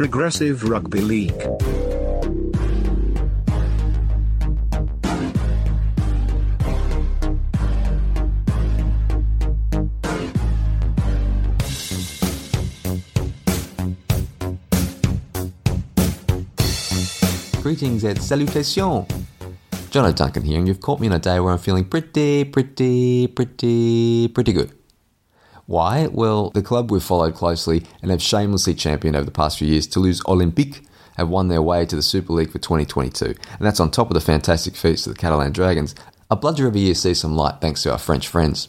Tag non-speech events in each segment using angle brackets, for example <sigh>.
Progressive Rugby League. Greetings and salutations. John Duncan here, and you've caught me on a day where I'm feeling pretty, pretty, pretty, pretty good. Why? Well, the club we've followed closely and have shamelessly championed over the past few years, Toulouse Olympique, have won their way to the Super League for 2022. And that's on top of the fantastic feats of the Catalan Dragons. A bludger every year sees some light thanks to our French friends.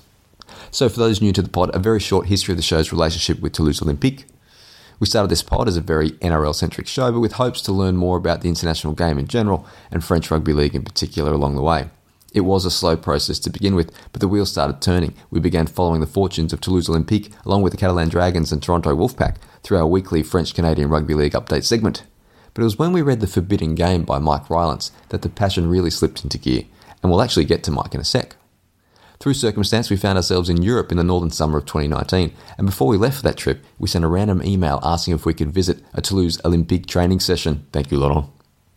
So, for those new to the pod, a very short history of the show's relationship with Toulouse Olympique. We started this pod as a very NRL centric show, but with hopes to learn more about the international game in general and French rugby league in particular along the way. It was a slow process to begin with, but the wheels started turning. We began following the fortunes of Toulouse Olympique along with the Catalan Dragons and Toronto Wolfpack through our weekly French Canadian Rugby League update segment. But it was when we read The Forbidden Game by Mike Rylance that the passion really slipped into gear, and we'll actually get to Mike in a sec. Through circumstance, we found ourselves in Europe in the northern summer of 2019, and before we left for that trip, we sent a random email asking if we could visit a Toulouse Olympique training session. Thank you, Laurent.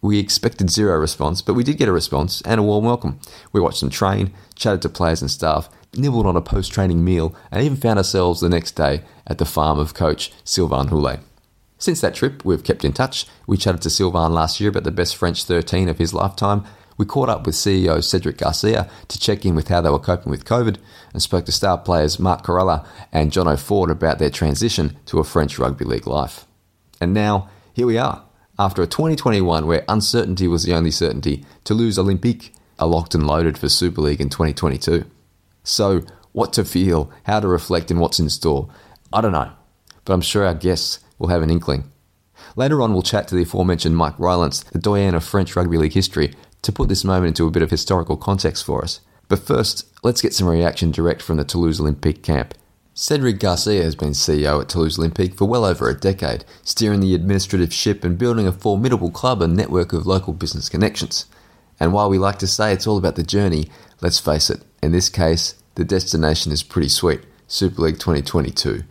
We expected zero response, but we did get a response and a warm welcome. We watched them train, chatted to players and staff, nibbled on a post training meal, and even found ourselves the next day at the farm of coach Sylvain Houles. Since that trip, we've kept in touch. We chatted to Sylvain last year about the best French 13 of his lifetime. We caught up with CEO Cedric Garcia to check in with how they were coping with COVID and spoke to star players Mark Kheirallah and Jono Ford about their transition to a French rugby league life. And now, here we are after a 2021 where uncertainty was the only certainty, Toulouse Olympique are locked and loaded for Super League in 2022. So, what to feel, how to reflect, and what's in store? I don't know, but I'm sure our guests will have an inkling. Later on, we'll chat to the aforementioned Mike Rylance, the doyen of French rugby league history, to put this moment into a bit of historical context for us. But first, let's get some reaction direct from the Toulouse Olympique camp. Cedric Garcia has been CEO at Toulouse Olympique for well over a decade, steering the administrative ship and building a formidable club and network of local business connections. And while we like to say it's all about the journey, let's face it, in this case, the destination is pretty sweet Super League 2022.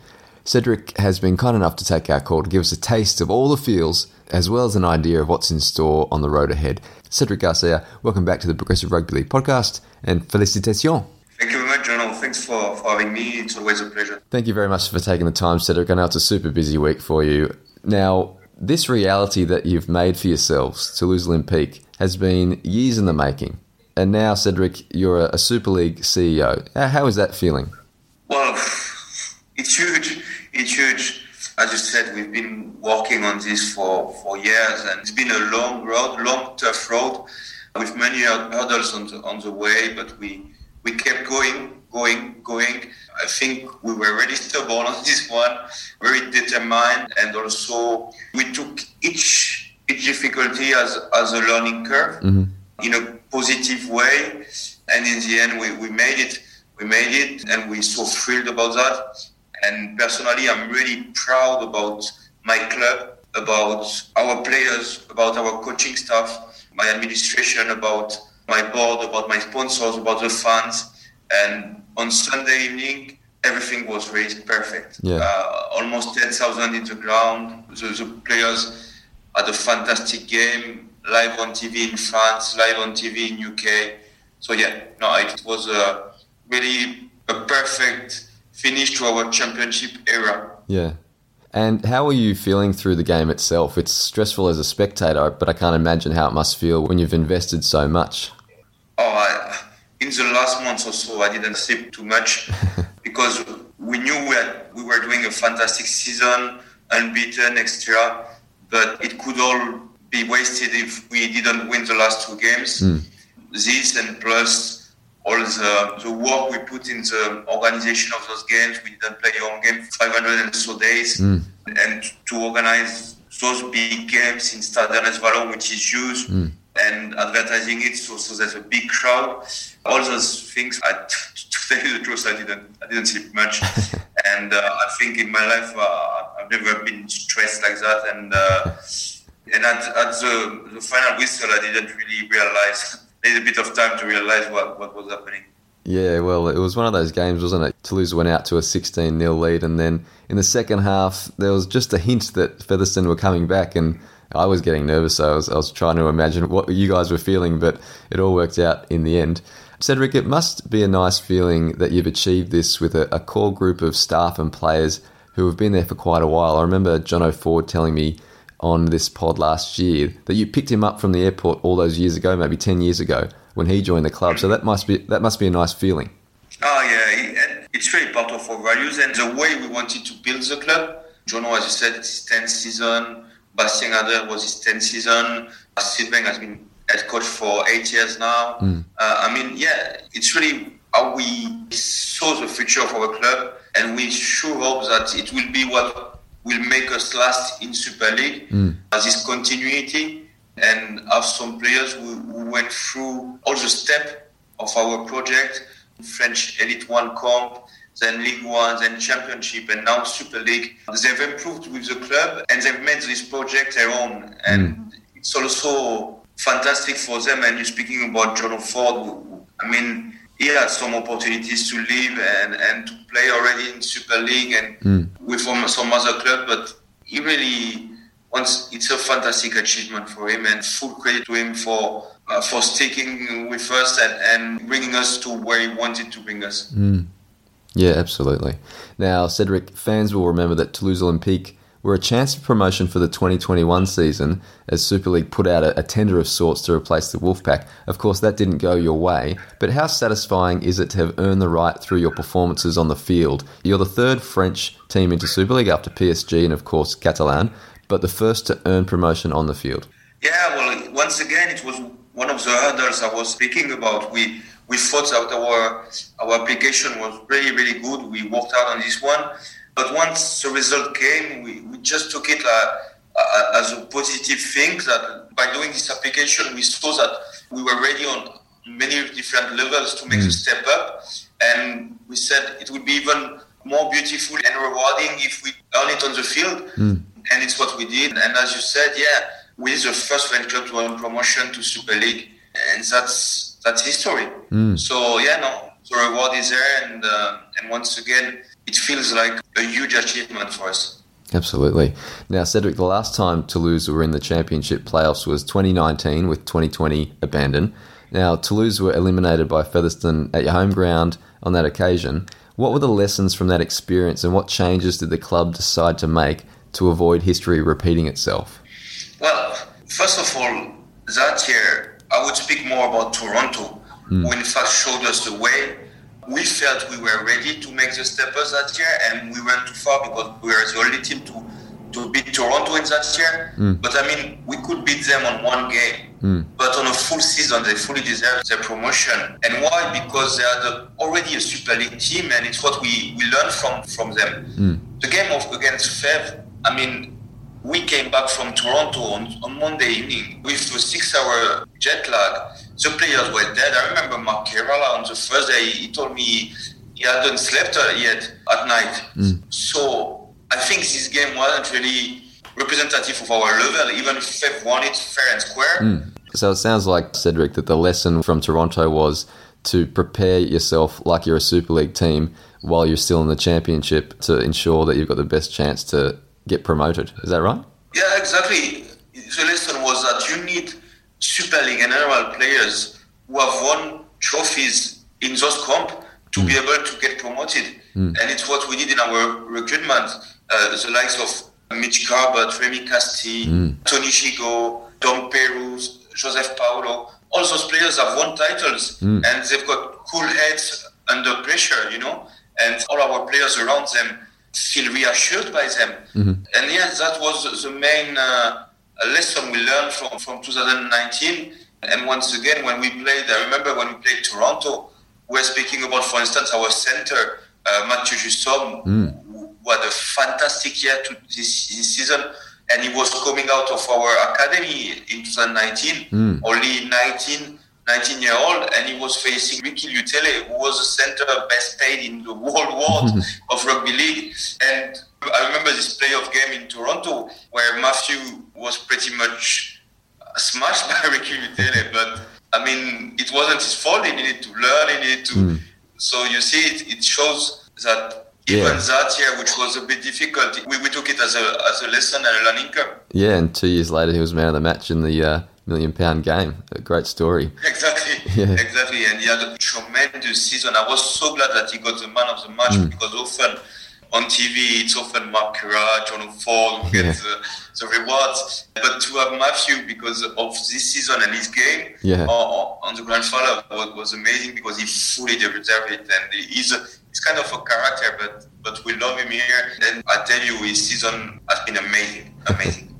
Cedric has been kind enough to take our call to give us a taste of all the feels, as well as an idea of what's in store on the road ahead. Cedric Garcia, welcome back to the Progressive Rugby League podcast, and félicitations! Thank you very much, John. Thanks for, for having me. It's always a pleasure. Thank you very much for taking the time, Cedric. I know it's a super busy week for you. Now, this reality that you've made for yourselves, Toulouse Olympique, has been years in the making. And now, Cedric, you're a Super League CEO. How is that feeling? Well, it's huge. It's huge. As you said, we've been working on this for, for years, and it's been a long road, long, tough road, with many hurdles on the, on the way, but we we kept going, going, going. I think we were really stubborn on <laughs> this one, very determined, and also we took each each difficulty as as a learning curve mm-hmm. in a positive way. And in the end, we, we made it. We made it, and we're so thrilled about that. And personally, I'm really proud about my club, about our players, about our coaching staff, my administration, about my board, about my sponsors, about the fans. And on Sunday evening, everything was raised perfect. Yeah. Uh, almost 10,000 in the ground. The, the, players had a fantastic game, live on TV in France, live on TV in UK. So yeah, no, it was a, really a perfect finish to our championship era. Yeah. And how are you feeling through the game itself? It's stressful as a spectator, but I can't imagine how it must feel when you've invested so much. Oh, I, in the last month or so, I didn't sleep too much <laughs> because we knew we, had, we were doing a fantastic season, unbeaten, extra, but it could all be wasted if we didn't win the last two games. Mm. This and plus all the, the work we put in the organization of those games. We didn't play home game 500 and so days. Mm. And to organize those big games in Stade Wallon, which is huge, mm. and advertising it so, so there's a big crowd. All those things, I, <laughs> to tell you the truth, I didn't, I didn't sleep much. <laughs> and uh, I think in my life, uh, I've never been stressed like that. And uh, and at, at the, the final whistle, I didn't really realize need a bit of time to realize what, what was happening. Yeah, well, it was one of those games, wasn't it? Toulouse went out to a 16 0 lead, and then in the second half, there was just a hint that Featherstone were coming back, and I was getting nervous. So I was, I was trying to imagine what you guys were feeling, but it all worked out in the end. Cedric, it must be a nice feeling that you've achieved this with a, a core group of staff and players who have been there for quite a while. I remember Jono Ford telling me on this pod last year that you picked him up from the airport all those years ago, maybe 10 years ago, when he joined the club. So that must be that must be a nice feeling. Oh yeah, and it's really part of our values and the way we wanted to build the club. Jono, as you said, it's his 10th season. Bastien Ader was his 10th season. Sylvain has been head coach for eight years now. Mm. Uh, I mean, yeah, it's really how we saw the future of our club, and we sure hope that it will be what will make us last in Super League. Mm. As this continuity and have some players who, who went through all the step of our project, French Elite One comp, then League One, then Championship, and now Super League. They've improved with the club and they've made this project their own. And it's also fantastic for them. And you're speaking about John Ford. I mean, he had some opportunities to live and, and to play already in Super League and with some some other club, but he really wants. It's a fantastic achievement for him, and full credit to him for uh, for sticking with us and, and bringing us to where he wanted to bring us. Yeah, absolutely. Now, Cedric, fans will remember that Toulouse Olympique were a chance for promotion for the 2021 season as Super League put out a, a tender of sorts to replace the Wolfpack. Of course, that didn't go your way, but how satisfying is it to have earned the right through your performances on the field? You're the third French team into Super League after PSG and, of course, Catalan, but the first to earn promotion on the field. Yeah, well, once again, it was one of the hurdles I was speaking about. We we thought that our our application was really really good. We worked out on this one, but once the result came, we, we just took it uh, uh, as a positive thing. That by doing this application, we saw that we were ready on many different levels to make the step up, and we said it would be even more beautiful and rewarding if we earn it on the field, and it's what we did. And as you said, yeah, we is the first French club to earn promotion to Super League, and that's that's history. So yeah, no, the reward is there, and uh, and once again, it feels like a huge achievement for us. Absolutely. Now, Cedric, the last time Toulouse were in the championship playoffs was 2019 with 2020 abandoned. Now, Toulouse were eliminated by Featherstone at your home ground on that occasion. What were the lessons from that experience and what changes did the club decide to make to avoid history repeating itself? Well, first of all, that year I would speak more about Toronto, hmm. who in fact showed us the way. We felt we were ready to make the steppers that year, and we went too far because we were the only team to, to beat Toronto in that year. Mm. But I mean, we could beat them on one game. Mm. But on a full season, they fully deserve their promotion. And why? Because they are the, already a Super League team, and it's what we, we learned from, from them. Mm. The game of against Fev, I mean, we came back from Toronto on, on Monday evening with a six hour jet lag. The players were dead. I remember Mark Kheirallah on the first day, he told me he hadn't slept uh, yet at night. So I think this game wasn't really representative of our level, even if Fev won it fair and square. So it sounds like, Cedric, that the lesson from Toronto was to prepare yourself like you're a Super League team while you're still in the championship to ensure that you've got the best chance to get promoted. Is that right? Yeah, exactly. The lesson was that you need Super League and NRL players who have won trophies in those comp to hmm. be able to get promoted. Hmm. And it's what we did in our recruitment. Uh, the likes of Mitch Garbutt, Remi Casty, hmm. Tony Gigot, Dom Peyroux, Joseph Paulo. All those players have won titles and they've got cool heads under pressure, you know, and all our players around them feel reassured by them. And yes, that was the main uh, lesson we learned from, from 2019. And once again, when we played, I remember when we played Toronto, we were speaking about, for instance, our center, uh, Matthieu Jussaume, who who had a fantastic year to this, this season. And he was coming out of our academy in 2019, only 19, 19 year old, and he was facing Ricky Leutele, who was the center best paid in the whole world <laughs> of rugby league. And I remember this playoff game in Toronto where Matthew was pretty much smashed <laughs> by Ricky Leutele, but I mean, it wasn't his fault. He needed to learn. He needed to. Mm. So you see, it, it shows that Yeah. even that year, which was a bit difficult, we, we took it as a as a lesson and a learning curve. Yeah, and two years later, he was man of the match in the uh, million pound game. A great story. Exactly, <laughs> Yeah. exactly. And he had a tremendous season. I was so glad that he got the man of the match Mm. because often on TV it's often Mark Currat, John Ford who Yeah. gets the, the rewards. But to have Matthew because of this season and his game Yeah. on, on the grand final was, was amazing because he fully deserved it. And he's a, he's kind of a character, but but we love him here. And I tell you, his season has been amazing, amazing.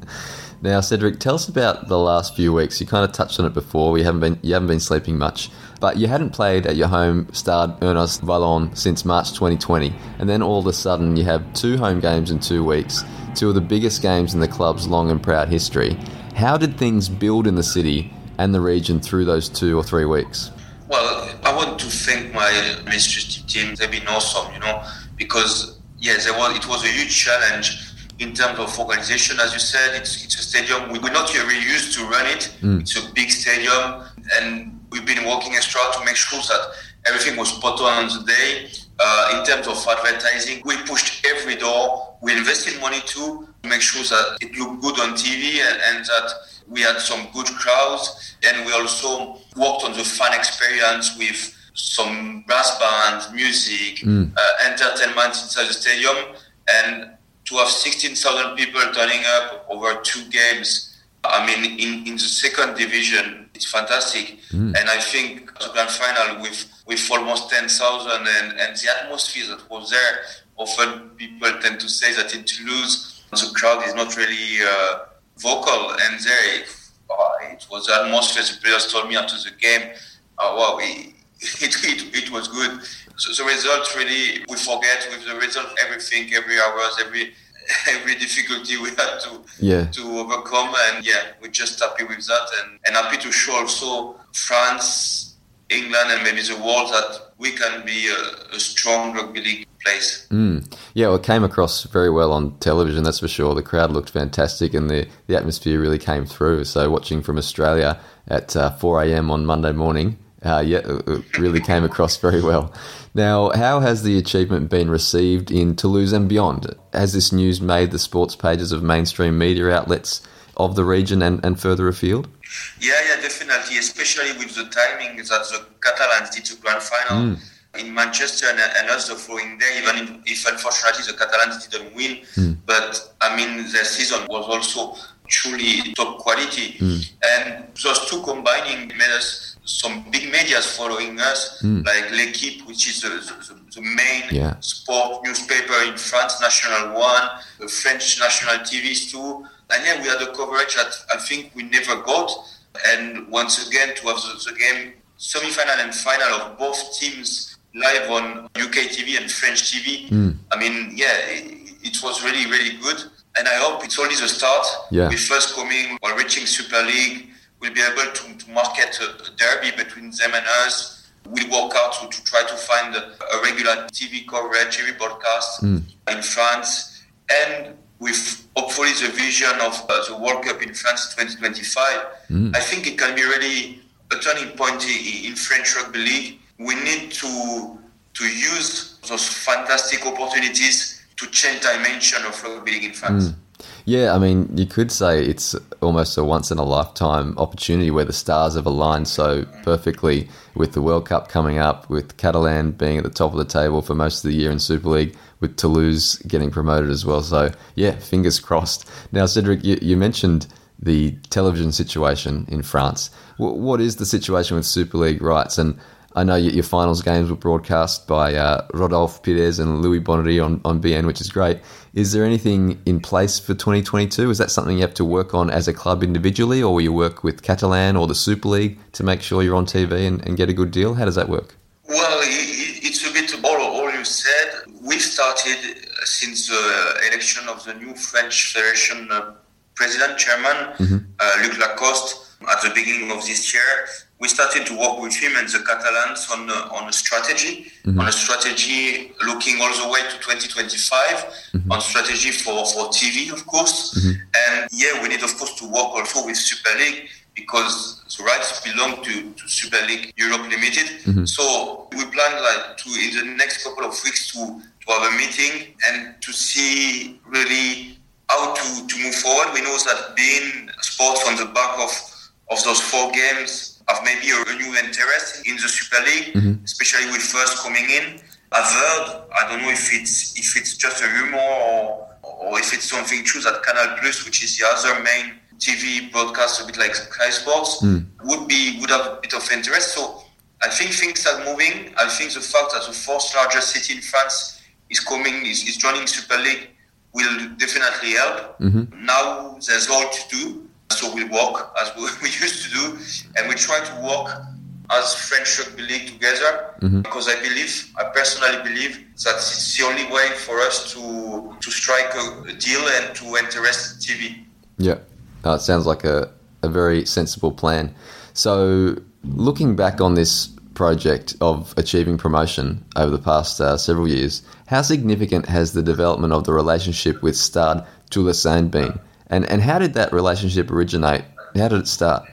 Now, Cedric, tell us about the last few weeks. You kind of touched on it before. We haven't been you haven't been sleeping much, but you hadn't played at your home Stade Ernest Wallon since March 2020, and then all of a sudden you have two home games in two weeks, two of the biggest games in the club's long and proud history. How did things build in the city and the region through those two or three weeks? Well, I want to thank my administrative team. They've been awesome, you know, because yes, was it was a huge challenge in terms of organization. As you said, it's it's a stadium. We- We're not really used to run it. It's a big stadium, and we've been working extra to make sure that everything was spot on on the day. Uh, in terms of advertising, we pushed every door. We invested money too to make sure that it looked good on TV and, and that we had some good crowds. And we also worked on the fan experience with some brass bands, music, uh, entertainment inside the stadium. And to have 16,000 people turning up over two games, I mean, in, in the second division, it's fantastic. And I think the grand final with, with almost 10,000 and, and the atmosphere that was there, often people tend to say that in Toulouse, the crowd is not really uh, vocal. And there, oh, it was the atmosphere. The players told me after the game, oh, wow, it, it, it, it was good. So the result really, we forget with the result everything, every hours, every <laughs> every difficulty we had to Yeah. to overcome and yeah we're just happy with that and, and happy to show also france england and maybe the world that we can be a, a strong rugby league place Mm. Yeah, well, it came across very well on television, that's for sure. The crowd looked fantastic and the, the atmosphere really came through. So, watching from Australia at uh, 4 a.m. on Monday morning, uh, yeah, it it really came across very well. Now, how has the achievement been received in Toulouse and beyond? Has this news made the sports pages of mainstream media outlets of the region and, and further afield? yeah yeah definitely especially with the timing that the catalans did the grand final hmm. in manchester and, and us the following day even if unfortunately the catalans didn't win hmm. but i mean the season was also truly top quality hmm. and those two combining made us some big medias following us hmm. like l'équipe which is the, the, the main Yeah. sport newspaper in france national one the french national tvs too. And yeah we had a coverage that i think we never got. And once again to have the, the game semi-final and final of both teams live on uk tv and french tv hmm. i mean yeah it, it was really really good. And i hope it's only the start. Yeah. with first coming while reaching super league we'll be able to, to market a, a derby between them and us. We'll work out to, to try to find a, regular tv coverage every broadcast hmm. in france. And with hopefully the vision of uh, the World Cup in France 2025, hmm. I think it can be really a turning point in, in French rugby league. We need to to use those fantastic opportunities to change dimension of rugby league in France. Hmm. Yeah, I mean, you could say it's almost a once in a lifetime opportunity where the stars have aligned so perfectly with the World Cup coming up, with Catalan being at the top of the table for most of the year in Super League, with Toulouse getting promoted as well. So, yeah, fingers crossed. Now, Cedric, you, you mentioned the television situation in France. W- what is the situation with Super League rights? And I know your, your finals games were broadcast by uh, Rodolphe Pires and Louis Bonnery on, on beIN, which is great. Is there anything in place for 2022? Is that something you have to work on as a club individually, or will you work with Catalan or the Super League to make sure you're on TV and, and get a good deal? How does that work? Well, it's a bit all, all you said. We started since the election of the new French Federation uh, president, chairman, uh, Luc Lacoste, at the beginning of this year. We started to work with him and the Catalans on a, on a strategy, mm-hmm. on a strategy looking all the way to 2025, mm-hmm. on strategy for, for TV, of course. Mm-hmm. And yeah, we need, of course, to work also with Super League because the rights belong to, to Super League Europe Limited. So we plan like to in the next couple of weeks to, to have a meeting and to see really how to, to move forward. We know that beIN Sports on the back of, of those four games have maybe a new interest in the Super League, mm-hmm. especially with first coming in. I've heard, I don't know if it's if it's just a rumor or, or if it's something true that Canal Plus, which is the other main TV broadcast, a bit like Sky Sports, hmm. would be would have a bit of interest. So I think things are moving. I think the fact that the fourth largest city in France is coming is, is joining Super League will definitely help. Mm-hmm. Now there's all to do, so we work as we, <laughs> we used to do, and we try to work as French rugby league together because I believe, I personally believe that it's the only way for us to to strike a, a deal and to interest TV. Yeah, it sounds like a, a very sensible plan. So, looking back on this project of achieving promotion over the past uh, several years, how significant has the development of the relationship with Stade Toulousain been? And, and how did that relationship originate? How did it start?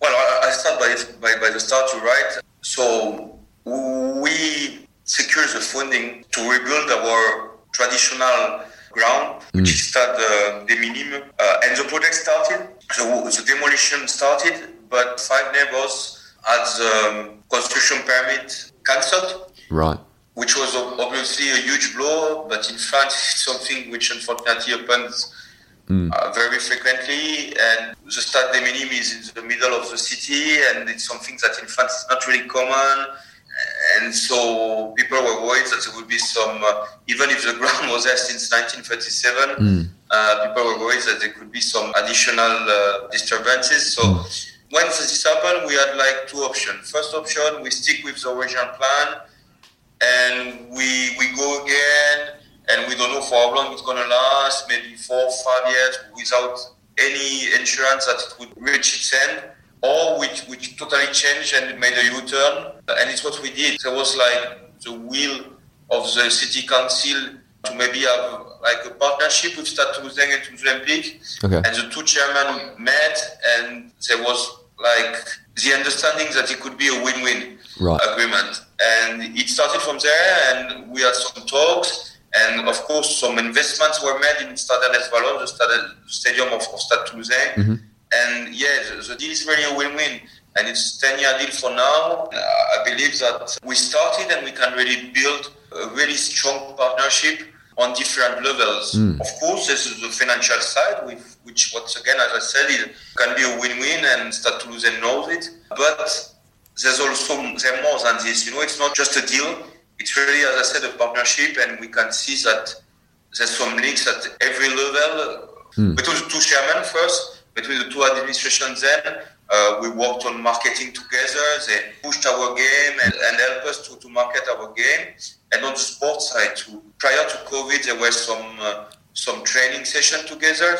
Well, I, I start by, by, by the start, you're right. So we secured the funding to rebuild our traditional ground, which is Stade uh, des Minimes. Uh, and the project started, the, the demolition started, but five neighbors had the um, construction permit cancelled Right. which was obviously a huge blow, but in France it's <laughs> something which unfortunately happens uh, very frequently. And the Stade des Minimes is in the middle of the city, and it's something that in France is not really common. And so people were worried that there would be some, uh, even if the <laughs> ground was there since 1937, uh, people were worried that there could be some additional uh, disturbances. So when this happened, we had like two options. First option, we stick with the original plan and we we go again and we don't know for how long it's gonna last maybe four five years without any insurance that it would reach its end or which which totally changed and made a u-turn and it's what we did there was like the will of the city council to maybe have like a partnership with Stade Toulousain and Toulouse Olympique Okay. and the two chairmen met and there was like the understanding that it could be a win-win Right. agreement. And it started from there, and we had some talks, and of course, some investments were made in Stade Wallon, the stade- stadium of, of Stade Toulousain. And yeah, the, the deal is really a win-win, and it's a 10-year deal for now. Uh, I believe that we started, and we can really build a really strong partnership on different levels. Of course, this is the financial side, with, which once again, as I said, it can be a win-win, and Stade Toulousain knows it. But there's also there's more than this. You know, it's not just a deal. It's really, as I said, a partnership, and we can see that there's some links at every level between the two chairmen first, between the two administrations. Then uh, we worked on marketing together. They pushed our game and, and helped us to, to market our game. And on the sports side, too. Prior to COVID, there were some uh, some training session together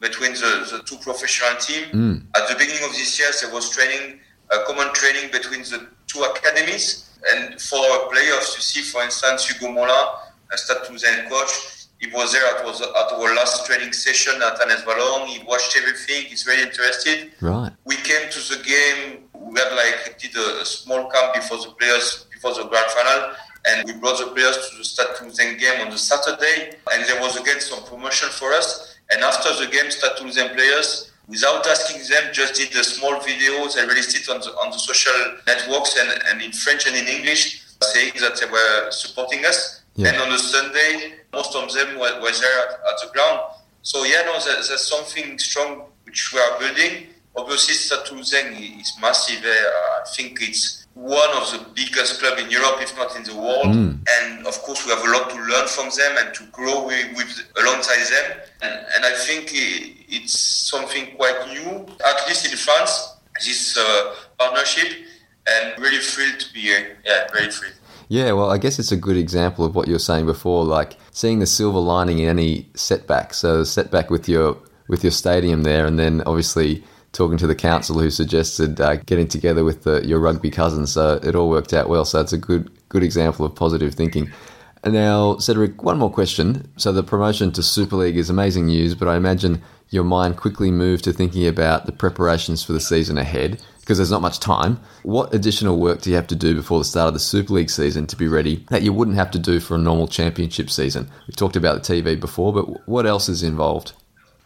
between the, the two professional teams. At the beginning of this year, there was training, uh, common training between the two academies. And for our players, you see, for instance, Ugo Mola, a Stade Toulousain coach, he was there at, was at our last training session at Ernest Wallon. He watched everything. He's very interested. Right. We came to the game. We had like did a, a small camp before the players before the grand final, and we brought the players to the Stade Toulousain game on the Saturday. And there was again some promotion for us. And after the game, Stade Toulousain players, without asking them, just did the small videos and released it on the on the social networks and, and in French and in English, saying that they were supporting us. Yeah. And on the Sunday, most of them were, were there at, at the ground. So yeah, no, there, there's something strong which we are building. Obviously, Stade Toulousain is massive. eh, I think it's one of the biggest clubs in Europe, if not in the world. And of course, we have a lot to learn from them and to grow with, with alongside them. And, and I think it's something quite new, at least in France, this uh, partnership. And really thrilled to be here. Yeah, very thrilled. Yeah, well, I guess it's a good example of what you were saying before, like seeing the silver lining in any setback. So setback with your with your stadium there, and then obviously talking to the council who suggested uh, getting together with the, your rugby cousins. So it all worked out well. So it's a good good example of positive thinking. And now, Cedric, one more question. So the promotion to Super League is amazing news, but I imagine your mind quickly moved to thinking about the preparations for the season ahead because there's not much time. What additional work do you have to do before the start of the Super League season to be ready that you wouldn't have to do for a normal championship season? We've talked about the TV before, but what else is involved?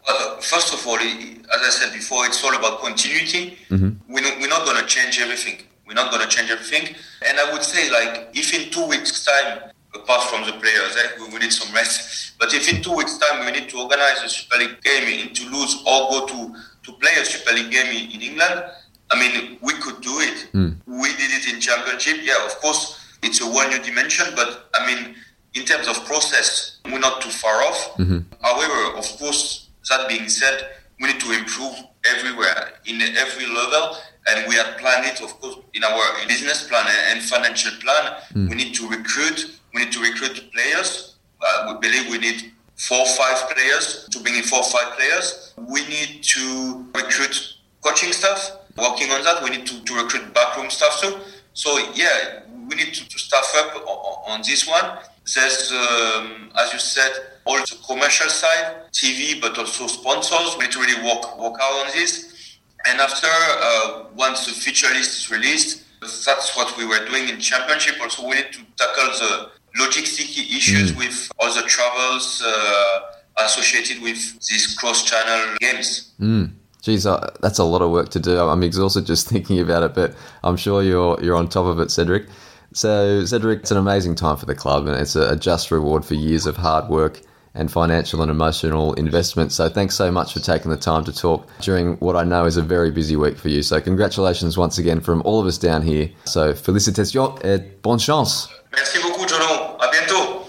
Well, first of all, as I said before, it's all about continuity. Mm-hmm. We're not, we're not going to change everything. We're not going to change everything. And I would say, like, if in two weeks' time, apart from the players, eh, we, we need some rest. But if in two weeks' time we need to organize a Super League game in Toulouse or go to, to play a Super League game in, in England, I mean, we could do it. Mm. We did it in Championship. Yeah, of course, it's a one new dimension, but I mean, in terms of process, we're not too far off. Mm-hmm. However, of course, that being said, we need to improve everywhere, in every level, and we had planned it, of course, in our business plan and financial plan. Mm. We need to recruit. We need to recruit players. Uh, we believe we need four or five players to bring in four or five players. We need to recruit coaching staff. Working on that, we need to, to recruit backroom staff too. So yeah, we need to, to staff up on, on this one. There's, um, as you said, all the commercial side, TV, but also sponsors. We need to really work work out on this. And after, uh, once the feature list is released, that's what we were doing in championship. Also, we need to tackle the logistic issues Mm. with all the travels uh, associated with these cross-channel games. Mm. Geez, uh, that's a lot of work to do. I'm exhausted just <laughs> thinking about it, but I'm sure you're you're on top of it, Cedric. So, Cedric, it's an amazing time for the club, and it's a, a just reward for years of hard work and financial and emotional investment. So, thanks so much for taking the time to talk during what I know is a very busy week for you. So, congratulations once again from all of us down here. So, félicitations et bonne chance. Merci beaucoup, Jono. À bientôt.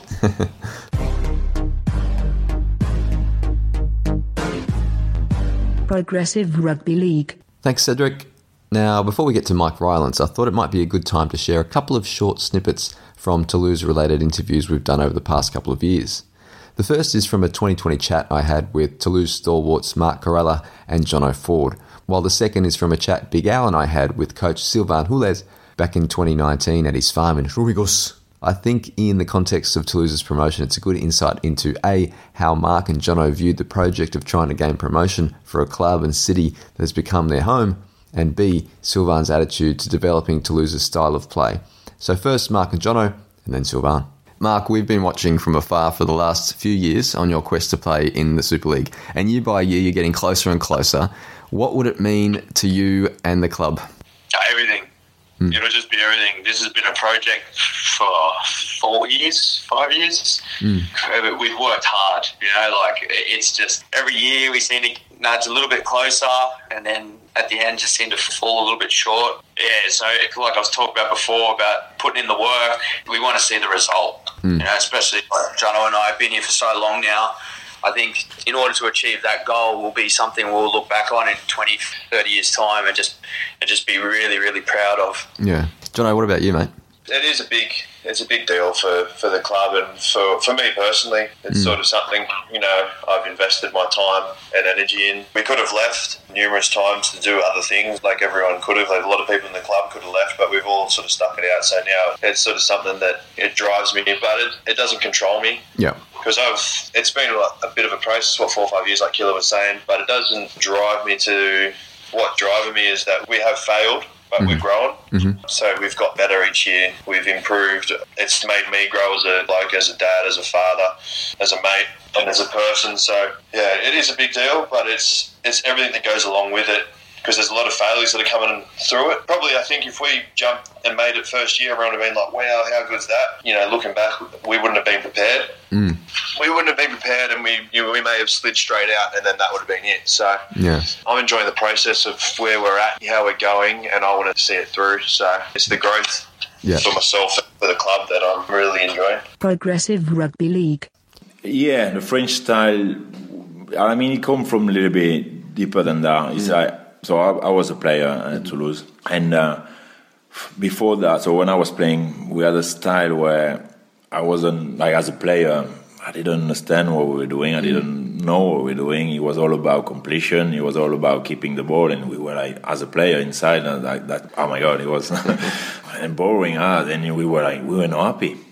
<laughs> Progressive Rugby League. Thanks, Cedric. Now, before we get to Mike Rylance, I thought it might be a good time to share a couple of short snippets from Toulouse related interviews we've done over the past couple of years. The first is from a 2020 chat I had with Toulouse stalwarts Mark Kheirallah and Jono Ford, while the second is from a chat Big Al and I had with coach Sylvain Houles back in 2019 at his farm in Rurigos. I think, in the context of Toulouse's promotion, it's a good insight into A, how Mark and Jono viewed the project of trying to gain promotion for a club and city that has become their home, and B, Sylvain's attitude to developing Toulouse's style of play. So, first, Mark and Jono, and then Sylvain. Mark, we've been watching from afar for the last few years on your quest to play in the Super League, and year by year you're getting closer and closer. What would it mean to you and the club? Everything. It'll just be everything. This has been a project for four years, five years. Uh, We've worked hard, you know, like it's just every year we seem to nudge a little bit closer and then at the end just seem to fall a little bit short. Yeah, so like I was talking about before about putting in the work, we want to see the result, hmm. you know, especially like Jono and I have been here for so long now. I think in order to achieve that goal will be something we'll look back on in 20, 30 years' time and just and just be really, really proud of. Yeah. Jono, what about you, mate? It is a big it's a big deal for, for the club and for, for me personally. It's hmm. sort of something, you know, I've invested my time and energy in. We could have left numerous times to do other things like everyone could have. Like a lot of people in the club could have left, but we've all sort of stuck it out. So now it's sort of something that it drives me, but it, it doesn't control me Yeah. because I've it's been a, a bit of a process, what four or five years, like Killer was saying, but it doesn't drive me to. What driving me is that we have failed, but we've mm-hmm. grown. Mm-hmm. So we've got better each year. We've improved. It's made me grow as a bloke, as a dad, as a father, as a mate, and as a person. So yeah, it is a big deal, but it's it's everything that goes along with it. Because there's a lot of failures that are coming through it. Probably, I think if we jumped and made it first year, everyone would have been like, "Wow, how good's that?" You know, looking back, we wouldn't have been prepared mm. we wouldn't have been prepared and we you know, we may have slid straight out and then that would have been it. So Yeah. I'm enjoying the process of where we're at, how we're going, and I want to see it through. So it's the growth Yeah. for myself and for the club that I'm really enjoying. Progressive Rugby League. Yeah, the French style. I mean, it come from a little bit deeper than that. It's mm. like so. I, I was a player at Toulouse, and uh, before that, so when I was playing, we had a style where I wasn't like as a player. I didn't understand what we were doing. I didn't know what we were doing. It was all about completion. It was all about keeping the ball, and we were like, as a player inside, and like that. Oh my god, it was <laughs> and boring. Ah, then we were like, we were not happy.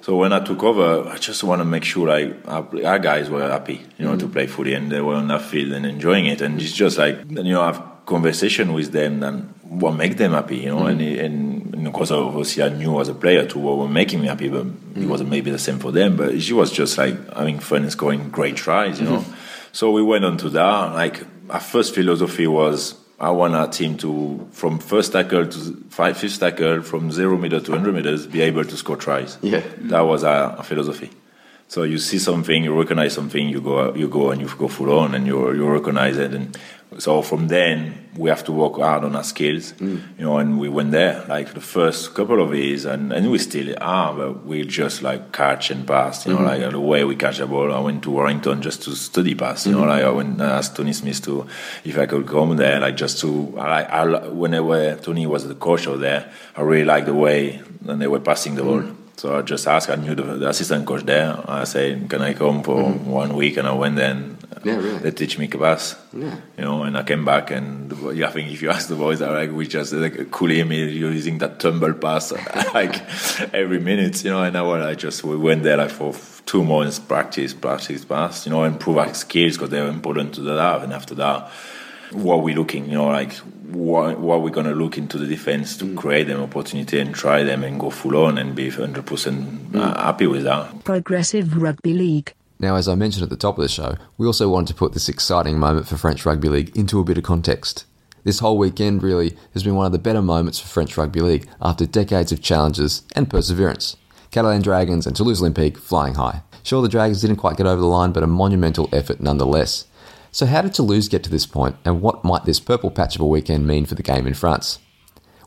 So when I took over, I just want to make sure like our, our guys were happy, you know, to mm. play footy and they were on that field and enjoying it. And it's just like you know, have conversation with them and what make them happy, you know. Mm. And, and and of course, obviously, I knew as a player too what were making me happy, but it mm. wasn't maybe the same for them. But she was just like having fun and scoring great tries, you know. Mm-hmm. So we went on to that. Like our first philosophy was I want our team to, from first tackle to five, fifth tackle, from zero meter to 100 meters, be able to score tries. Yeah. That was our, our philosophy. So you see something, you recognize something, you go, you go and you go full on, and you you recognize it. And so from then we have to work hard on our skills, mm. you know. And we went there like the first couple of years, and, and we still are, but we just like catch and pass, you know, mm-hmm. like the way we catch the ball. I went to Warrington just to study pass, you know, mm-hmm. like I went I asked Tony Smith to if I could come there, like just to I, I whenever Tony was the coach over there, I really liked the way and they were passing the ball. Mm. So I just asked. I knew the, the assistant coach there. I said, "Can I come for mm-hmm. one week?" And I went there. And Yeah, really. They teach me pass. Yeah. You know, and I came back, and the I think if you ask the boys, are like we just like cooling me you using that tumble pass <laughs> like every minute. You know, and I, was- I just we went there like for two months, practice, practice, pass. You know, improve our skills because they were important to the lab. And after that, what we looking, you know, like what, what we're gonna look into the defense to create them opportunity and try them and go full on and be hundred percent uh, happy with that. Progressive Rugby League. Now, as I mentioned at the top of the show, we also wanted to put this exciting moment for French Rugby League into a bit of context. This whole weekend really has been one of the better moments for French Rugby League after decades of challenges and perseverance. Catalan Dragons and Toulouse Olympique flying high. Sure, the Dragons didn't quite get over the line, but a monumental effort nonetheless. So, how did Toulouse get to this point, and what might this purple patch of a weekend mean for the game in France?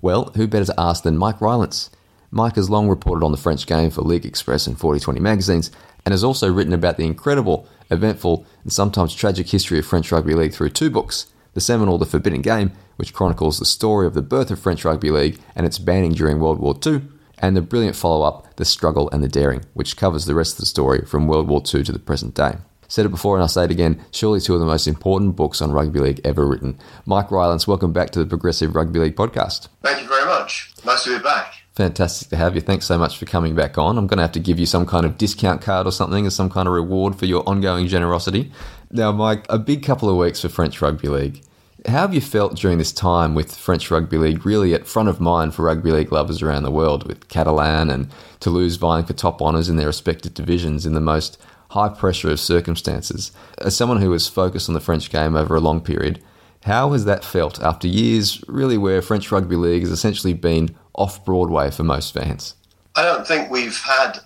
Well, who better to ask than Mike Rylance? Mike has long reported on the French game for League Express and 4020 magazines, and has also written about the incredible, eventful, and sometimes tragic history of French Rugby League through two books the seminal The Forbidden Game, which chronicles the story of the birth of French Rugby League and its banning during World War II, and the brilliant follow up, The Struggle and the Daring, which covers the rest of the story from World War II to the present day. Said it before and I'll say it again, surely two of the most important books on rugby league ever written. Mike Rylance, welcome back to the Progressive Rugby League podcast. Thank you very much. Nice to be back. Fantastic to have you. Thanks so much for coming back on. I'm going to have to give you some kind of discount card or something as some kind of reward for your ongoing generosity. Now, Mike, a big couple of weeks for French Rugby League. How have you felt during this time with French Rugby League really at front of mind for rugby league lovers around the world, with Catalan and Toulouse vying for top honours in their respective divisions in the most high pressure of circumstances? As someone who has focused on the French game over a long period, how has that felt after years really where French Rugby League has essentially been off Broadway for most fans? I don't think we've had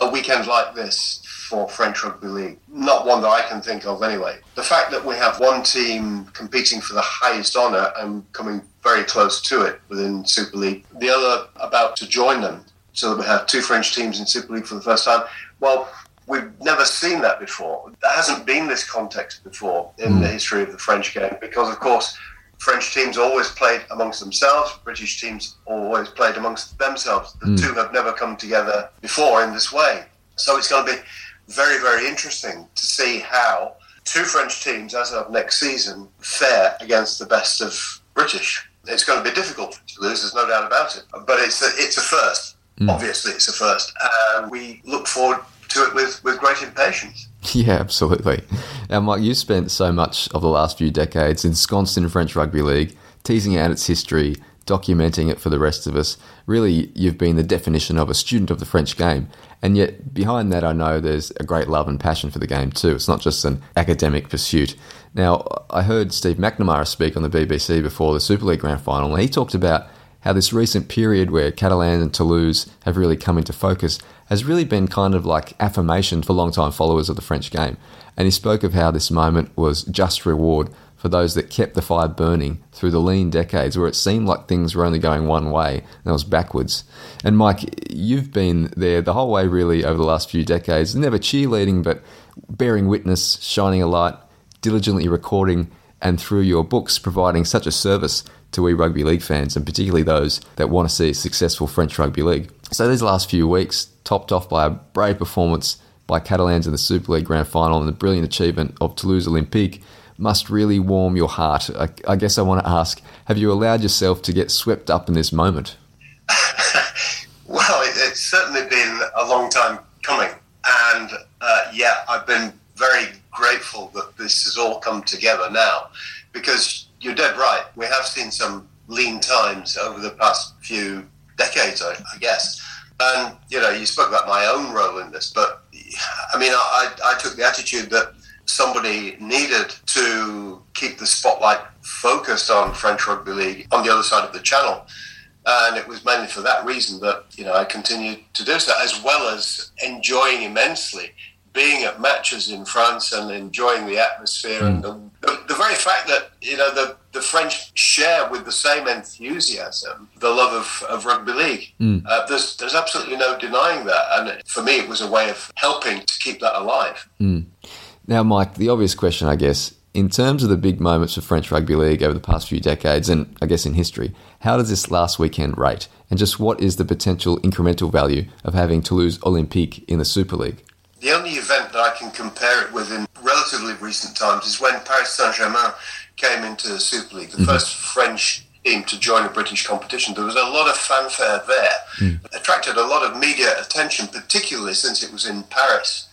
a weekend like this for French Rugby League. Not one that I can think of anyway. The fact that we have one team competing for the highest honour and coming very close to it within Super League, the other about to join them, so that we have two French teams in Super League for the first time. Well, we've never seen that before. There hasn't been this context before in hmm. the history of the French game because, of course, French teams always played amongst themselves. British teams always played amongst themselves. The hmm. two have never come together before in this way. So it's going to be very, very interesting to see how two French teams, as of next season, fare against the best of British. It's going to be difficult to lose. There's no doubt about it. But it's a, it's a first. Hmm. Obviously, it's a first, and we look forward to it with, with great impatience. <laughs> Yeah, absolutely. Now, Mike, you've spent so much of the last few decades ensconced in French Rugby League, teasing out its history, documenting it for the rest of us. Really, you've been the definition of a student of the French game. And yet, behind that, I know there's a great love and passion for the game too. It's not just an academic pursuit. Now, I heard Steve McNamara speak on the BBC before the Super League Grand Final, and he talked about how this recent period where Catalan and Toulouse have really come into focus has really been kind of like affirmation for long-time followers of the French game. And he spoke of how this moment was just reward for those that kept the fire burning through the lean decades where it seemed like things were only going one way and it was backwards. And Mike, you've been there the whole way really over the last few decades, never cheerleading, but bearing witness, shining a light, diligently recording, and through your books providing such a service to we rugby league fans and particularly those that want to see a successful French rugby league. So these last few weeks, topped off by a brave performance by Catalans in the Super League Grand Final and the brilliant achievement of Toulouse Olympique, must really warm your heart. I, I guess I want to ask, have you allowed yourself to get swept up in this moment? <laughs> Well, it, it's certainly been a long time coming. And uh, yeah, I've been very grateful that this has all come together now because you're dead right. We have seen some lean times over the past few decades, I, I guess. And, you know, you spoke about my own role in this, but I mean, I, I took the attitude that somebody needed to keep the spotlight focused on French Rugby League on the other side of the channel. And it was mainly for that reason that, you know, I continued to do so, as well as enjoying immensely being at matches in France and enjoying the atmosphere mm. and the, the, the, very fact that you know the, the French share with the same enthusiasm the love of, of rugby league. Mm. Uh, there's there's absolutely no denying that, and for me it was a way of helping to keep that alive. Mm. Now, Mike, the obvious question, I guess, in terms of the big moments for French rugby league over the past few decades, and I guess in history, how does this last weekend rate? And just what is the potential incremental value of having Toulouse Olympique in the Super League? The only event that I can compare it with in relatively recent times is when Paris Saint Germain came into the Super League, the mm-hmm. first French team to join a British competition. There was a lot of fanfare there, mm. attracted a lot of media attention, particularly since it was in Paris.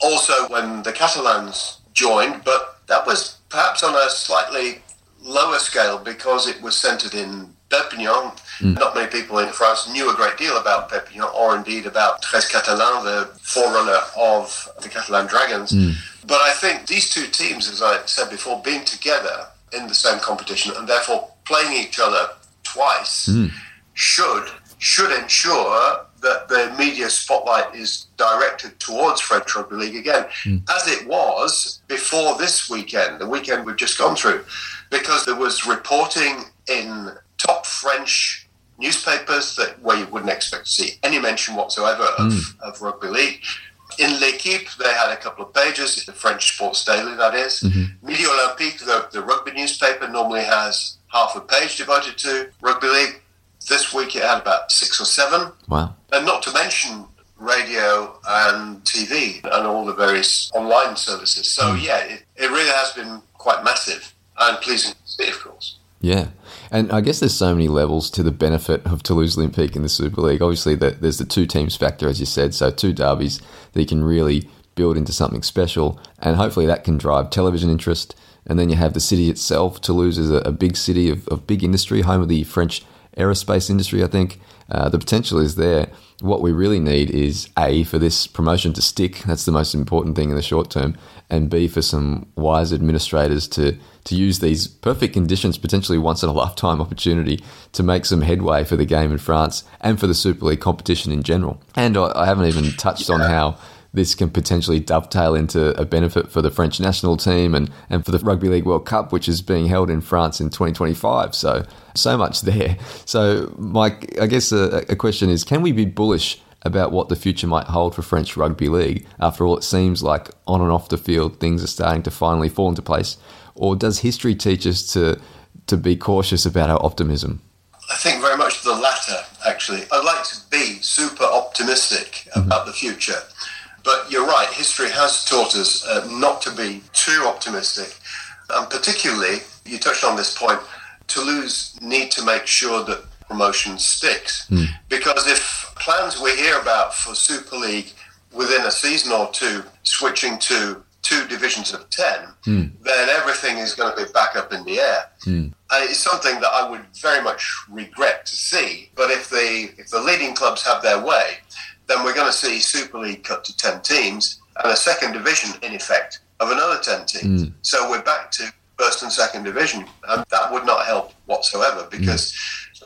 Also, when the Catalans joined, but that was perhaps on a slightly lower scale because it was centered in Perpignan. Mm. Not many people in France knew a great deal about Perpignan or indeed about Treize Catalans, the forerunner of the Catalan Dragons. Mm. But I think these two teams, as I said before, being together in the same competition and therefore playing each other twice mm. should should ensure that the media spotlight is directed towards French Rugby League again, mm. as it was before this weekend, the weekend we've just gone through, because there was reporting in French newspapers that where you wouldn't expect to see any mention whatsoever of, mm. of rugby league. In L'Equipe, they had a couple of pages, the French Sports Daily, that is. Mm-hmm. Midi Olympique, the, the rugby newspaper, normally has half a page devoted to rugby league. This week it had about six or seven. Wow. And not to mention radio and TV and all the various online services. So, mm. yeah, it, it really has been quite massive and pleasing to see, of course. Yeah. And I guess there's so many levels to the benefit of Toulouse Olympique in the Super League. Obviously, the, there's the two teams factor, as you said, so two derbies that you can really build into something special, and hopefully that can drive television interest. And then you have the city itself. Toulouse is a, a big city of, of, big industry, home of the French aerospace industry, I think. Uh, the potential is there. What we really need is A, for this promotion to stick. That's the most important thing in the short term. And B, for some wise administrators to to use these perfect conditions, potentially once in a lifetime opportunity to make some headway for the game in France and for the Super League competition in general. And I, I haven't even touched on how this can potentially dovetail into a benefit for the French national team and, and for the Rugby League World Cup, which is being held in France in 2025. So, so much there. So, Mike, I guess a, a question is can we be bullish about what the future might hold for French Rugby League? After all, it seems like on and off the field, things are starting to finally fall into place or does history teach us to to be cautious about our optimism? I think very much the latter. Actually, I'd like to be super optimistic mm-hmm. about the future, but you're right. History has taught us uh, not to be too optimistic, and particularly you touched on this point. Toulouse need to make sure that promotion sticks mm. because if plans we hear about for Super League within a season or two switching to two divisions of 10, mm. then everything is going to be back up in the air. Mm. It's something that I would very much regret to see. But if the, if the leading clubs have their way, then we're going to see Super League cut to 10 teams and a second division, in effect, of another 10 teams. Mm. So we're back to first and second division. And that would not help whatsoever because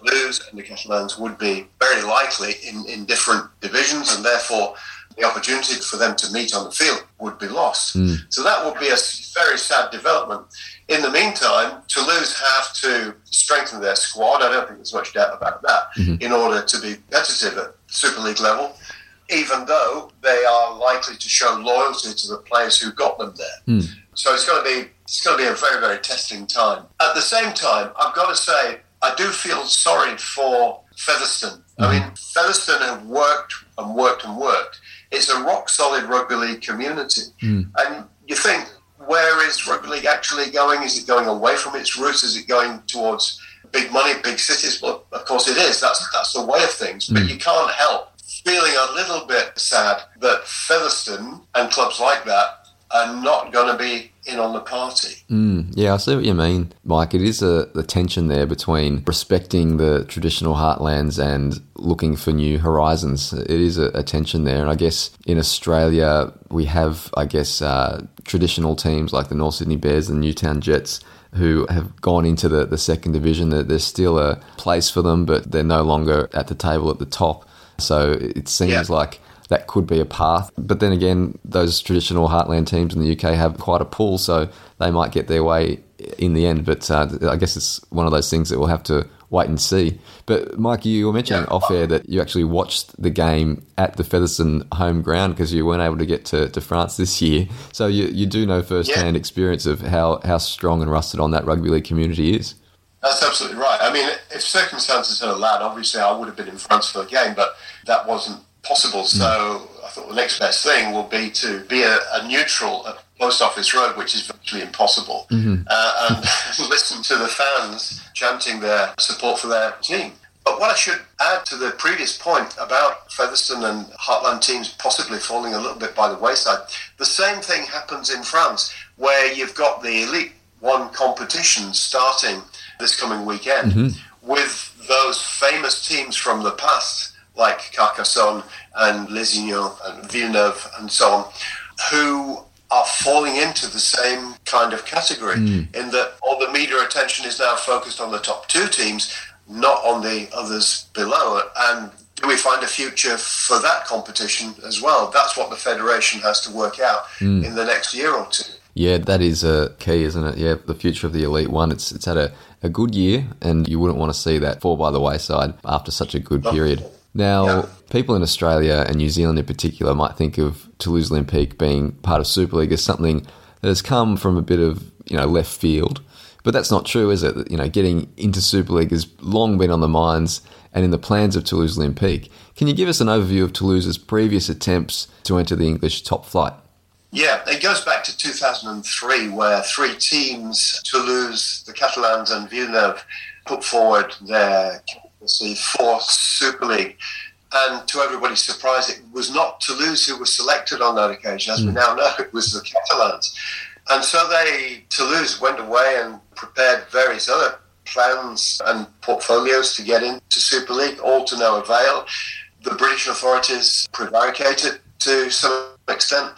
Toulouse and the Catalans would be very likely in, in different divisions and therefore the opportunity for them to meet on the field would be lost. Mm. So that would be a very sad development. In the meantime, Toulouse have to strengthen their squad. I don't think there's much doubt about that mm-hmm. in order to be competitive at Super League level, even though they are likely to show loyalty to the players who got them there. Mm. So it's going to be it's going to be a very very testing time. At the same time, I've got to say I do feel sorry for Featherstone. Mm-hmm. I mean, Featherstone have worked and worked and worked it's a rock solid rugby league community. Mm. And you think, where is rugby league actually going? Is it going away from its roots? Is it going towards big money, big cities? Well, of course it is. That's that's the way of things. But mm. you can't help feeling a little bit sad that Featherstone and clubs like that are not going to be in on the party. Mm, yeah, I see what you mean, Mike. It is a the tension there between respecting the traditional heartlands and looking for new horizons. It is a, a tension there, and I guess in Australia we have, I guess, uh, traditional teams like the North Sydney Bears and Newtown Jets who have gone into the, the second division. There's still a place for them, but they're no longer at the table at the top. So it seems Yeah. like that could be a path. But then again, those traditional heartland teams in the UK have quite a pull, so they might get their way in the end. But uh, I guess it's one of those things that we'll have to wait and see. But Mike, you were mentioning Yeah. off air that you actually watched the game at the Featherstone home ground because you weren't able to get to, to France this year. So you, you do know firsthand experience of how, how strong and rusted on that rugby league community is. That's absolutely right. I mean, if circumstances had allowed, obviously I would have been in France for the game, but that wasn't possible. So I thought the next best thing will be to be a, a neutral at Post Office Road, which is virtually impossible, mm-hmm. uh, um, and <laughs> listen to the fans chanting their support for their team. But what I should add to the previous point about Featherstone and Heartland teams possibly falling a little bit by the wayside, the same thing happens in France, where you've got the Elite One competition starting this coming weekend mm-hmm. with those famous teams from the past, like Carcassonne and Lézignan and Villeneuve and so on, who are falling into the same kind of category hmm. in that all the media attention is now focused on the top two teams, not on the others below. And do we find a future for that competition as well? That's what the federation has to work out hmm. in the next year or two. Yeah, that is a key, isn't it? Yeah, the future of the Elite One. It's it's had a, a good year, and you wouldn't want to see that fall by the wayside after such a good period. Now, Yeah. people in Australia and New Zealand in particular might think of Toulouse Olympique being part of Super League as something that has come from a bit of you know left field, but that's not true, is it? You know, getting into Super League has long been on the minds and in the plans of Toulouse Olympique. Can you give us an overview of Toulouse's previous attempts to enter the English top flight? Yeah, it goes back to 2003, where three teams, Toulouse, the Catalans, and Villeneuve, put forward their candidacy for Super League. And to everybody's surprise, it was not Toulouse who was selected on that occasion. As we hmm. now know, it was the Catalans. And so they, Toulouse, went away and prepared various other plans and portfolios to get into Super League, all to no avail. The British authorities prevaricated to some extent.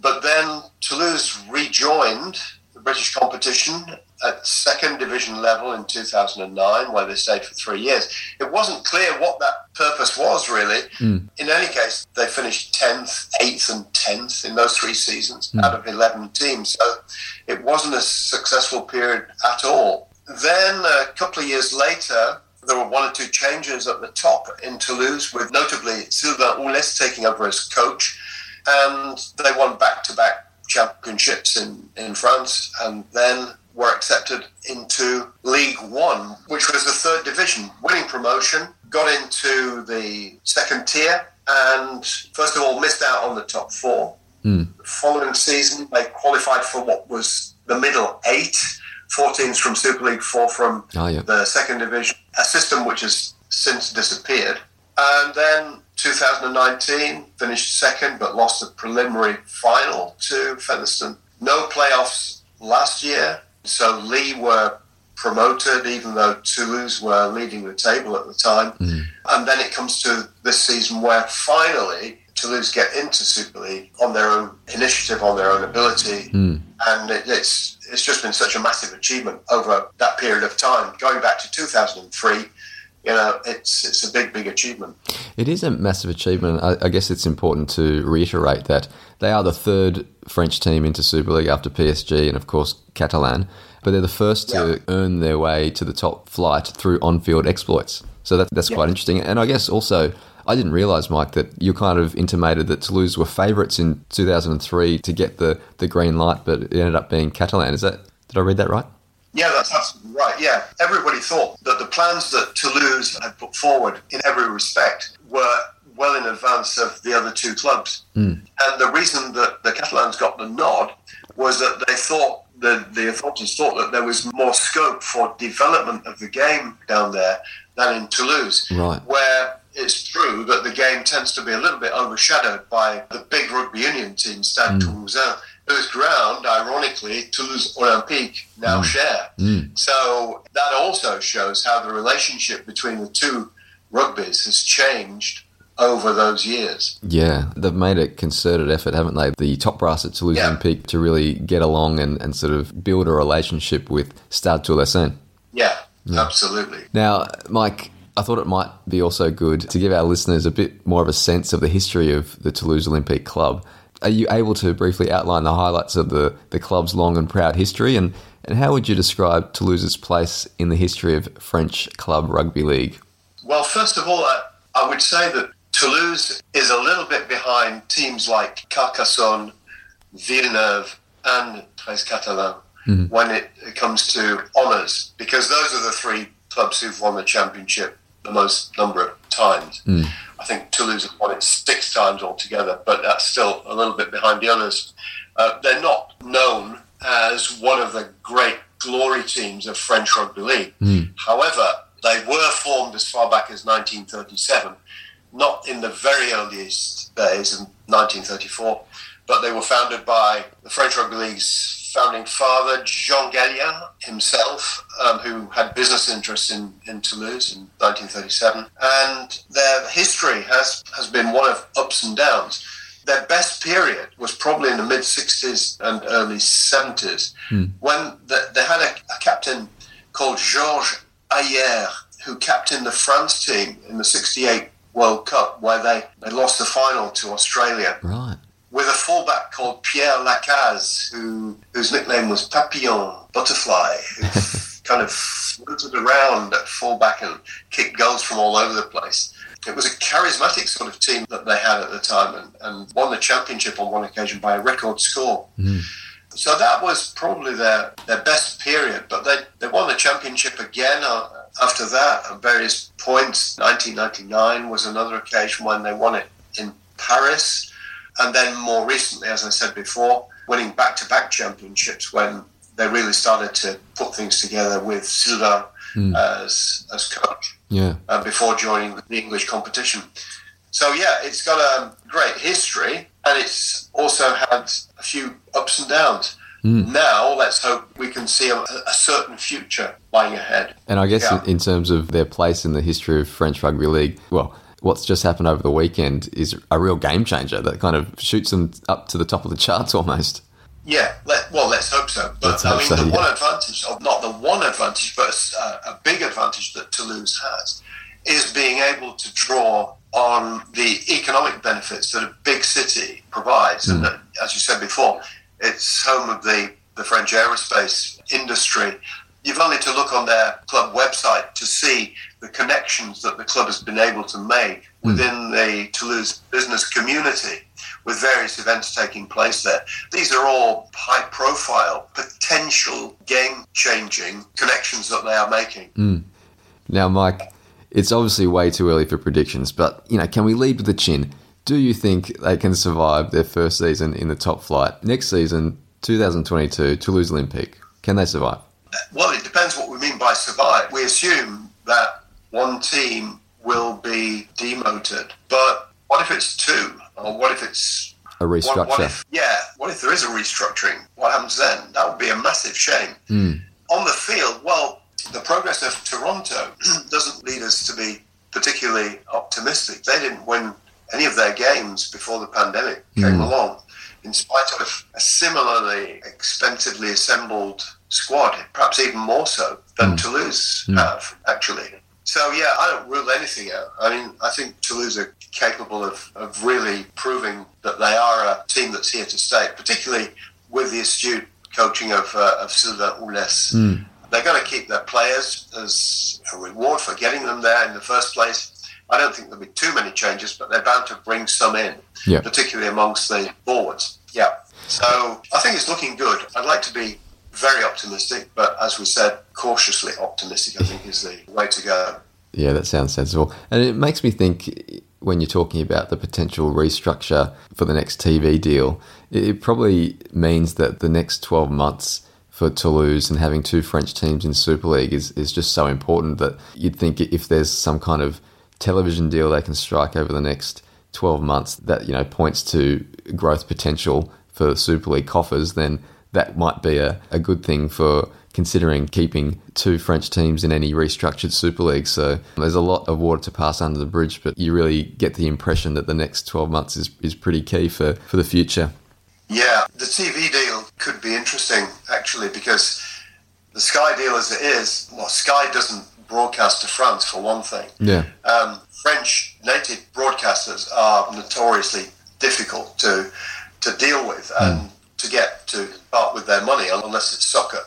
But then Toulouse rejoined the British competition at second division level in 2009, where they stayed for three years. It wasn't clear what that purpose was, really. Hmm. In any case, they finished 10th, 8th, and 10th in those three seasons hmm. out of 11 teams. So it wasn't a successful period at all. Then, a couple of years later, there were one or two changes at the top in Toulouse, with notably Sylvain Houles taking over as coach and they won back-to-back championships in, in France and then were accepted into League One, which was the third division, winning promotion, got into the second tier and first of all missed out on the top four. Hmm. The following season they qualified for what was the middle eight, four teams from Super League, four from Oh, yeah. the second division, a system which has since disappeared. And then 2019 finished second, but lost the preliminary final to Featherstone. No playoffs last year, so Lee were promoted, even though Toulouse were leading the table at the time. Hmm. And then it comes to this season where finally Toulouse get into Super League on their own initiative, on their own ability, hmm. and it, it's it's just been such a massive achievement over that period of time. Going back to 2003, you know, it's it's a big, big achievement. It is a massive achievement. I, I guess it's important to reiterate that they are the third French team into Super League after PSG and, of course, Catalan, but they're the first to earn their way to the top flight through on field exploits. So that, that's quite interesting. And I guess also, I didn't realise, Mike, that you kind of intimated that Toulouse were favourites in 2003 to get the, the green light, but it ended up being Catalan. Is that did I read that right? Yeah, that's absolutely right. Yeah, everybody thought that the plans that Toulouse had put forward in every respect were advance of the other two clubs. Hmm. And the reason that the Catalans got the nod was that they thought the, the authorities thought that there was more scope for development of the game down there than in Toulouse, Right. where it's true that the game tends to be a little bit overshadowed by the big rugby union team, Stade hmm. Toulousain, whose ground, ironically, Toulouse Olympique now hmm. share. So that also shows how the relationship between the two rugbies has changed over those years. Yeah, they've made a concerted effort, haven't they? The top brass at Toulouse Yeah. Olympique to really get along and, and sort of build a relationship with Stade Toulousain. Yeah, absolutely. Now, Mike, I thought it might be also good to give our listeners a bit more of a sense of the history of the Toulouse Olympique Club. Are you able to briefly outline the highlights of the, the club's long and proud history? And, and how would you describe Toulouse's place in the history of French club rugby league? Well, first of all, I, I would say that Toulouse is a little bit behind teams like Carcassonne, Villeneuve, and Treize Catalan hmm. when it, it comes to honours, because those are the three clubs who've won the championship the most number of times. Hmm. I think Toulouse have won it six times altogether, but that's still a little bit behind the others. Uh, they're not known as one of the great glory teams of French rugby league. Hmm. However, they were formed as far back as 1937, not in the very earliest days in 1934, but they were founded by the French rugby league's founding father, Jean Galia himself, um, who had business interests in, in Toulouse in 1937. And their history has, has been one of ups and downs. Their best period was probably in the mid 60s and early 70s when the, they had a, a captain called Georges Ailleres, who captained the France team in the 68 World Cup, where they, they lost the final to Australia Right. with a fullback called Pierre Lacaze, who whose nickname was Papillon, butterfly, who <laughs> kind of floated around at fullback and kicked goals from all over the place. It was a charismatic sort of team that they had at the time and, and won the championship on one occasion by a record score. So that was probably their, their best period, but they, they won the championship again uh, after that at various points. 1999 was another occasion when they won it in Paris. And then more recently, as I said before, winning back to back championships when they really started to put things together with Sylvain as, as coach Yeah. uh, before joining the English competition. So yeah, it's got a great history, and it's also had a few ups and downs. Hmm. Now, let's hope we can see a, a certain future lying ahead. And I guess Yeah. in, in terms of their place in the history of French rugby league, well, what's just happened over the weekend is a real game changer that kind of shoots them up to the top of the charts almost. Yeah, let, well, let's hope so. But Let's I mean, so, the yeah. one advantage, of not the one advantage, but a, a big advantage that Toulouse has, is being able to draw on the economic benefits that a big city provides. And hmm. that, as you said before, it's home of the, the French aerospace industry. You've only to look on their club website to see the connections that the club has been able to make hmm. within the Toulouse business community with various events taking place there. These are all high profile, potential game changing connections that they are making. Hmm. Now, Mike, it's obviously way too early for predictions, but you know, can we lead with the chin? Do you think they can survive their first season in the top flight next season, 2022, Toulouse Olympique? Can they survive? Uh, well, it depends what we mean by survive. We assume that one team will be demoted, but what if it's two? Or what if it's A what, restructure? what if, yeah, what if there is a restructuring? What happens then? That would be a massive shame. Hmm. On the field, well, the progress of Toronto <clears throat> doesn't lead us to be particularly optimistic. They didn't win any of their games before the pandemic came hmm. along, in spite of a similarly expensively assembled squad, perhaps even more so than hmm. Toulouse hmm. have, actually. So, yeah, I don't rule anything out. I mean, I think Toulouse are capable of, of really proving that they are a team that's here to stay, particularly with the astute coaching of, uh, of Sylvain Houles. They're going to keep their players as a reward for getting them there in the first place. I don't think there'll be too many changes, but they're bound to bring some in, Yeah. particularly amongst the forwards. Yeah. So I think it's looking good. I'd like to be very optimistic, but as we said, cautiously optimistic, I think, is the way to go. Yeah, that sounds sensible. And it makes me think when you're talking about the potential restructure for the next TV deal, it, it probably means that the next 12 months for Toulouse and having two French teams in Super League is, is just so important that you'd think if there's some kind of television deal they can strike over the next 12 months that you know points to growth potential for Super League coffers, then that might be a, a good thing for considering keeping two French teams in any restructured Super League. So there's a lot of water to pass under the bridge, but you really get the impression that the next 12 months is, is pretty key for, for the future. Yeah, the TV deal could be interesting actually because the Sky deal as it is, well, Sky doesn't broadcast to France for one thing. Yeah. Um, French native broadcasters are notoriously difficult to to deal with and to get to part with their money unless it's soccer.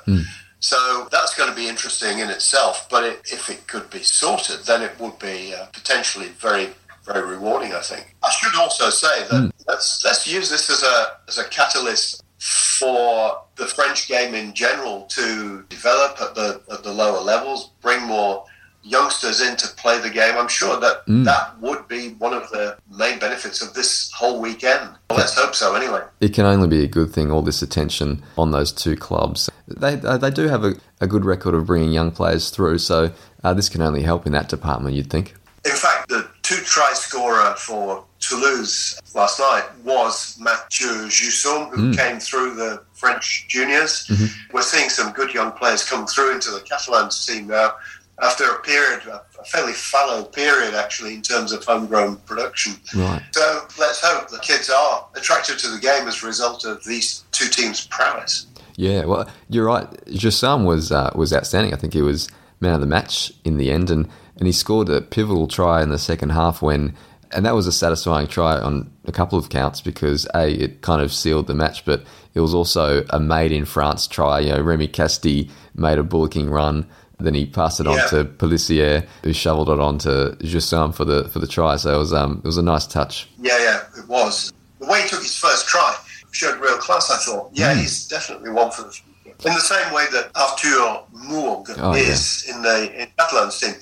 So that's going to be interesting in itself. But it, if it could be sorted, then it would be uh, potentially very, very rewarding. I think. I should also say that let's let's use this as a as a catalyst for the French game in general to develop at the at the lower levels, bring more youngsters in to play the game. I'm sure that that would be one of the main benefits of this whole weekend. Well, let's hope so. Anyway. It can only be a good thing, all this attention on those two clubs. They, uh, they do have a, a good record of bringing young players through, so uh, this can only help in that department, you'd think. In fact, the two try scorer for Toulouse last night was Matthieu Jussaume, who came through the French juniors. We're seeing some good young players come through into the Catalans team now after a period, a fairly fallow period actually, in terms of homegrown production. Right. So let's hope the kids are attracted to the game as a result of these two teams' prowess. Yeah, well, you're right. Jussaume was uh, was outstanding. I think he was man of the match in the end, and, and he scored a pivotal try in the second half when, and that was a satisfying try on a couple of counts because a it kind of sealed the match, but it was also a made in France try. You know, Remi Casty made a bullocking run. Then he passed it on to Pelissier, who shoveled it on to Jussaume for the for the try. So it was um it was a nice touch. Yeah, yeah, it was. The way he took his first try showed real class, I thought. Yeah, he's definitely one for the future. In the same way that Arthur Mourgue Oh, is in the in Catalan's team.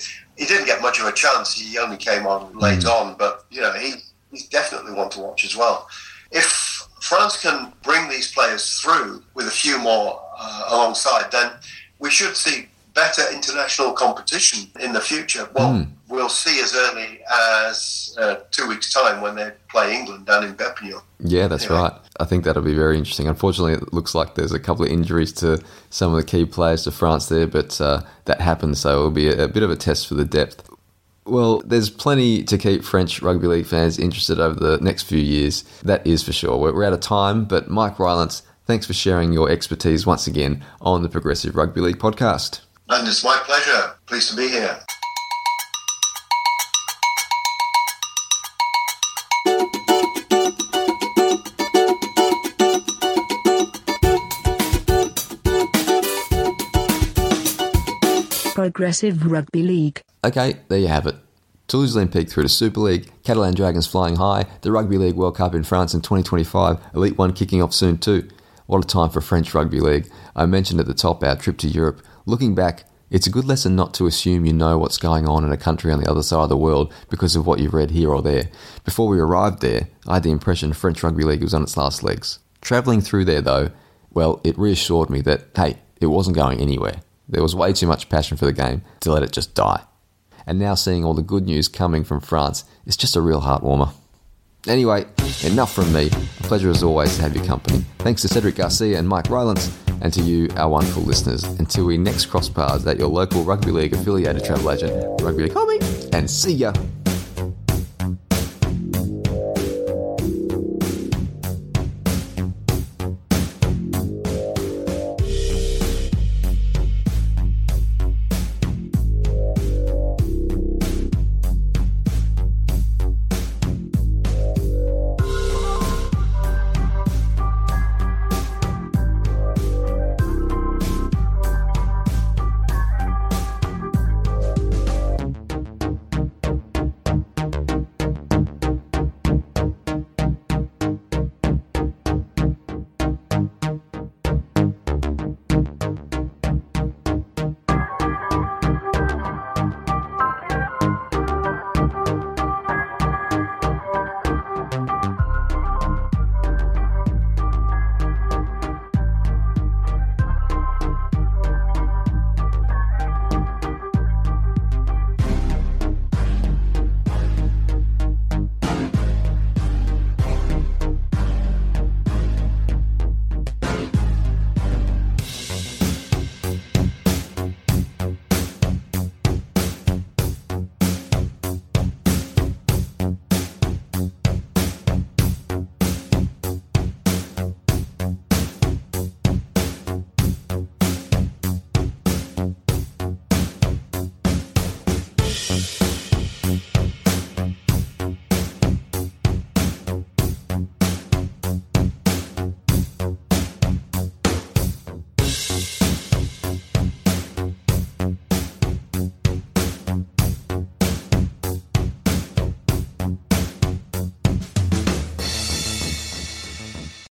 He didn't get much of a chance. He only came on late on, but you know, he, he's definitely one to watch as well. If France can bring these players through with a few more uh, alongside, then we should see better international competition in the future. Well, we'll see as early as uh, two weeks' time when they play England down in Perpignan. Yeah, that's Anyway. right. I think that'll be very interesting. Unfortunately, it looks like there's a couple of injuries to some of the key players to France there, but uh, that happens, so it'll be a, a bit of a test for the depth. Well, there's plenty to keep French rugby league fans interested over the next few years. That is for sure. We're, we're out of time, but Mike Rylance, thanks for sharing your expertise once again on the Progressive Rugby League podcast. And it's my pleasure. Pleased to be here. Progressive Rugby League. Okay, there you have it. Toulouse Olympique through to Super League, Catalan Dragons flying high, the Rugby League World Cup in France in 2025, Elite 1 kicking off soon too. What a time for French Rugby League. I mentioned at the top our trip to Europe. Looking back, it's a good lesson not to assume you know what's going on in a country on the other side of the world because of what you've read here or there. Before we arrived there, I had the impression French Rugby League was on its last legs. Travelling through there though, well, it reassured me that, hey, it wasn't going anywhere. There was way too much passion for the game to let it just die and now seeing all the good news coming from France is just a real heart warmer. Anyway, enough from me. A pleasure as always to have your company. Thanks to Cédric Garcia and Mike Rylance, and to you, our wonderful listeners. Until we next cross paths at your local rugby league affiliated travel agent, Rugby League Hobby, and see ya.